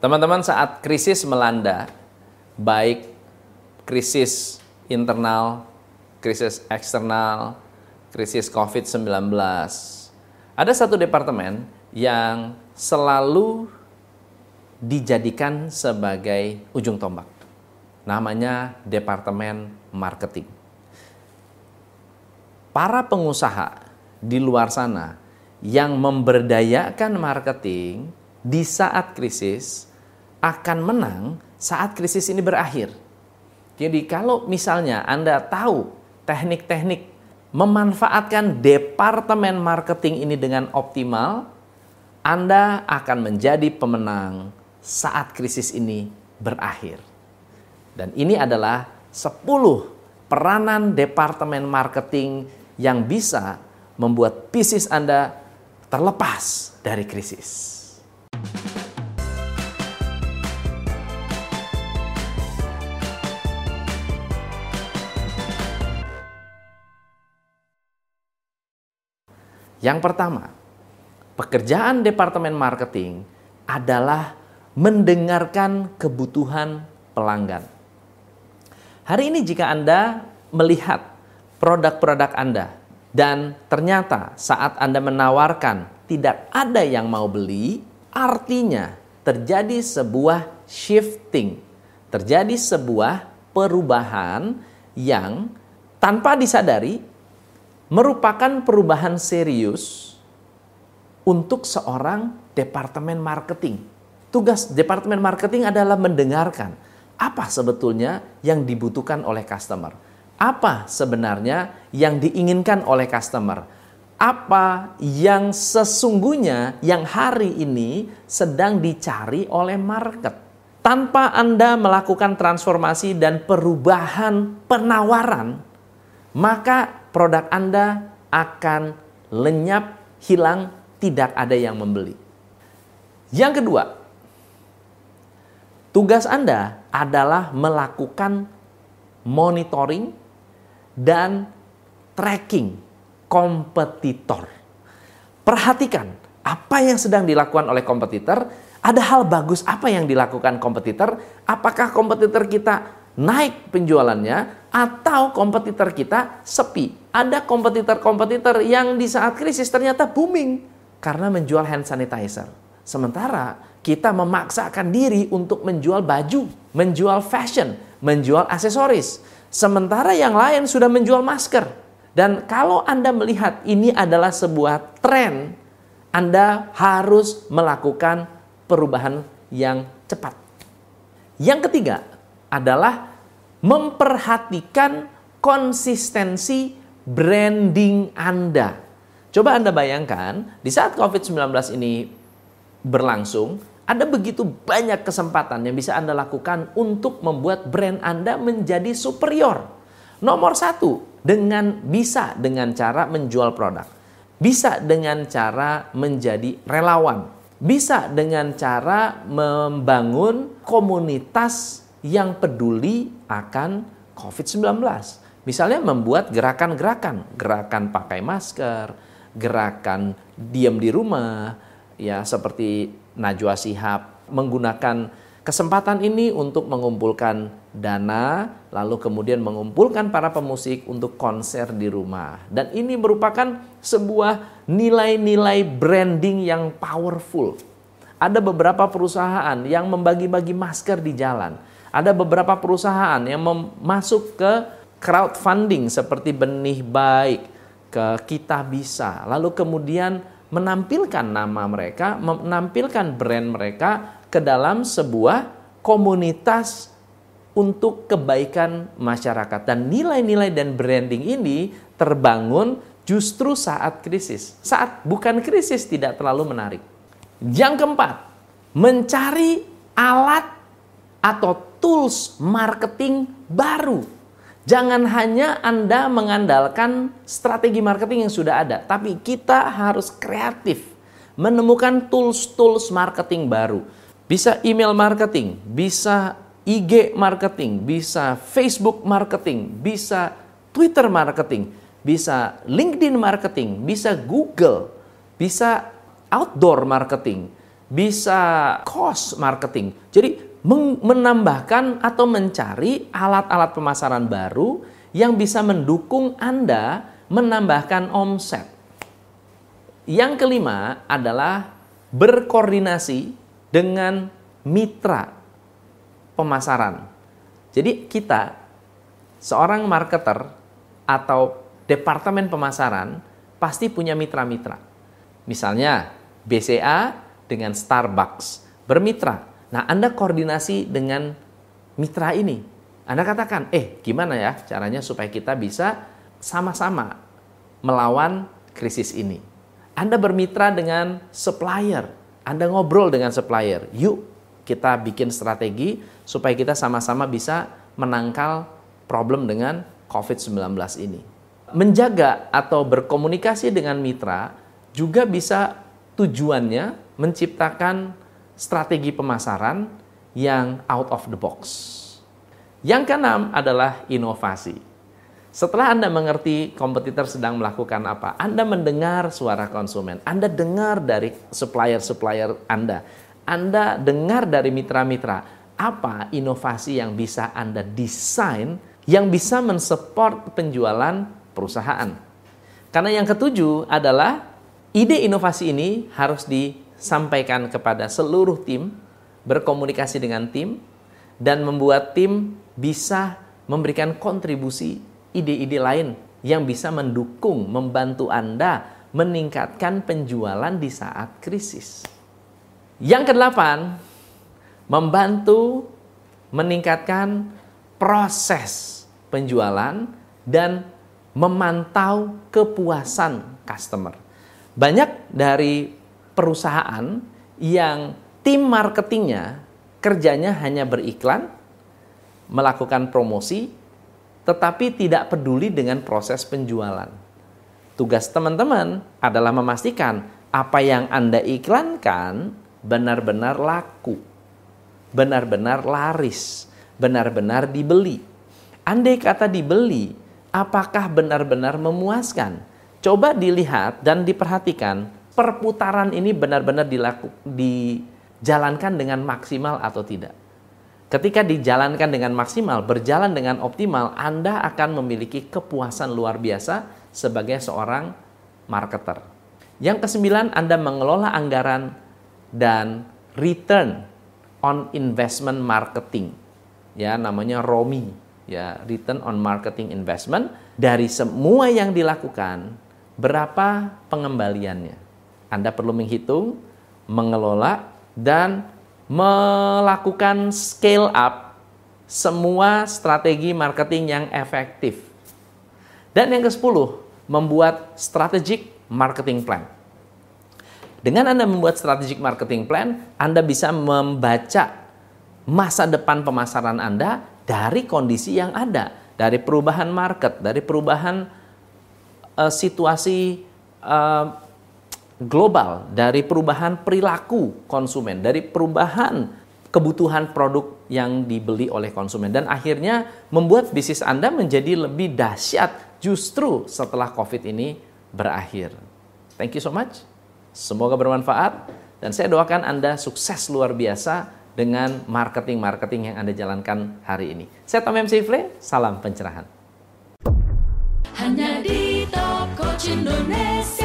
Teman-teman, saat krisis melanda, baik krisis internal, krisis eksternal, krisis COVID-19, ada satu departemen yang selalu dijadikan sebagai ujung tombak. Namanya Departemen Marketing. Para pengusaha di luar sana yang memberdayakan marketing di saat krisis akan menang saat krisis ini berakhir. Jadi kalau misalnya Anda tahu teknik-teknik memanfaatkan departemen marketing ini dengan optimal, Anda akan menjadi pemenang saat krisis ini berakhir. Dan ini adalah 10 peranan departemen marketing yang bisa membuat bisnis Anda terlepas dari krisis. Yang pertama, pekerjaan departemen marketing adalah mendengarkan kebutuhan pelanggan. Hari ini jika Anda melihat produk-produk Anda dan ternyata saat Anda menawarkan tidak ada yang mau beli, artinya terjadi sebuah shifting, terjadi sebuah perubahan yang tanpa disadari merupakan perubahan serius untuk seorang departemen marketing. Tugas departemen marketing adalah mendengarkan apa sebetulnya yang dibutuhkan oleh customer. Apa sebenarnya yang diinginkan oleh customer? Apa yang sesungguhnya yang hari ini sedang dicari oleh market? Tanpa Anda melakukan transformasi dan perubahan penawaran, maka produk Anda akan lenyap, hilang, tidak ada yang membeli. Yang kedua, tugas Anda adalah melakukan monitoring dan tracking kompetitor. Perhatikan apa yang sedang dilakukan oleh kompetitor, ada hal bagus apa yang dilakukan kompetitor, apakah kompetitor kita naik penjualannya atau kompetitor kita sepi. Ada kompetitor-kompetitor yang di saat krisis ternyata booming karena menjual hand sanitizer. Sementara kita memaksakan diri untuk menjual baju, menjual fashion, menjual aksesoris. Sementara yang lain sudah menjual masker. Dan kalau Anda melihat ini adalah sebuah tren, Anda harus melakukan perubahan yang cepat. Yang ketiga, adalah memperhatikan konsistensi branding Anda. Coba Anda bayangkan, di saat COVID-19 ini berlangsung, ada begitu banyak kesempatan yang bisa Anda lakukan untuk membuat brand Anda menjadi superior. Nomor satu, dengan bisa dengan cara menjual produk. Bisa dengan cara menjadi relawan. Bisa dengan cara membangun komunitas yang peduli akan COVID-19. Misalnya membuat gerakan-gerakan, gerakan pakai masker, gerakan diam di rumah, ya seperti Najwa Sihab menggunakan kesempatan ini untuk mengumpulkan dana, lalu kemudian mengumpulkan para pemusik untuk konser di rumah. Dan ini merupakan sebuah nilai-nilai branding yang powerful. Ada beberapa perusahaan yang membagi-bagi masker di jalan ada beberapa perusahaan yang masuk ke crowdfunding seperti Benih Baik, ke Kita Bisa. Lalu kemudian menampilkan nama mereka, menampilkan brand mereka ke dalam sebuah komunitas untuk kebaikan masyarakat. Dan nilai-nilai dan branding ini terbangun justru saat krisis. Saat bukan krisis tidak terlalu menarik. Yang keempat, mencari alat atau tools marketing baru. Jangan hanya Anda mengandalkan strategi marketing yang sudah ada, tapi kita harus kreatif menemukan tools-tools marketing baru. Bisa email marketing, bisa IG marketing, bisa Facebook marketing, bisa Twitter marketing, bisa LinkedIn marketing, bisa Google, bisa outdoor marketing, bisa cost marketing. Jadi menambahkan atau mencari alat-alat pemasaran baru yang bisa mendukung Anda menambahkan omset. Yang kelima adalah berkoordinasi dengan mitra pemasaran. Jadi kita seorang marketer atau departemen pemasaran pasti punya mitra-mitra. Misalnya BCA dengan Starbucks bermitra. Nah, Anda koordinasi dengan mitra ini. Anda katakan, "Eh, gimana ya caranya supaya kita bisa sama-sama melawan krisis ini?" Anda bermitra dengan supplier. Anda ngobrol dengan supplier. Yuk, kita bikin strategi supaya kita sama-sama bisa menangkal problem dengan COVID-19 ini. Menjaga atau berkomunikasi dengan mitra juga bisa tujuannya menciptakan strategi pemasaran yang out of the box. Yang keenam adalah inovasi. Setelah Anda mengerti kompetitor sedang melakukan apa, Anda mendengar suara konsumen, Anda dengar dari supplier-supplier Anda, Anda dengar dari mitra-mitra, apa inovasi yang bisa Anda desain yang bisa mensupport penjualan perusahaan. Karena yang ketujuh adalah ide inovasi ini harus di sampaikan kepada seluruh tim, berkomunikasi dengan tim, dan membuat tim bisa memberikan kontribusi ide-ide lain yang bisa mendukung, membantu Anda meningkatkan penjualan di saat krisis. Yang kedelapan, membantu meningkatkan proses penjualan dan memantau kepuasan customer. Banyak dari perusahaan yang tim marketingnya kerjanya hanya beriklan, melakukan promosi, tetapi tidak peduli dengan proses penjualan. Tugas teman-teman adalah memastikan apa yang Anda iklankan benar-benar laku, benar-benar laris, benar-benar dibeli. Andai kata dibeli, apakah benar-benar memuaskan? Coba dilihat dan diperhatikan perputaran ini benar-benar dijalankan dengan maksimal atau tidak. Ketika dijalankan dengan maksimal, berjalan dengan optimal, Anda akan memiliki kepuasan luar biasa sebagai seorang marketer. Yang kesembilan, Anda mengelola anggaran dan return on investment marketing. Ya, namanya ROMI, ya, return on marketing investment dari semua yang dilakukan, berapa pengembaliannya? Anda perlu menghitung, mengelola, dan melakukan scale up semua strategi marketing yang efektif. Dan yang ke-10, membuat strategic marketing plan. Dengan Anda membuat strategic marketing plan, Anda bisa membaca masa depan pemasaran Anda dari kondisi yang ada, dari perubahan market, dari perubahan uh, situasi uh, global dari perubahan perilaku konsumen, dari perubahan kebutuhan produk yang dibeli oleh konsumen dan akhirnya membuat bisnis Anda menjadi lebih dahsyat justru setelah Covid ini berakhir. Thank you so much. Semoga bermanfaat dan saya doakan Anda sukses luar biasa dengan marketing-marketing yang Anda jalankan hari ini. Saya Tom MC Fle, salam pencerahan. Hanya di Coach Indonesia.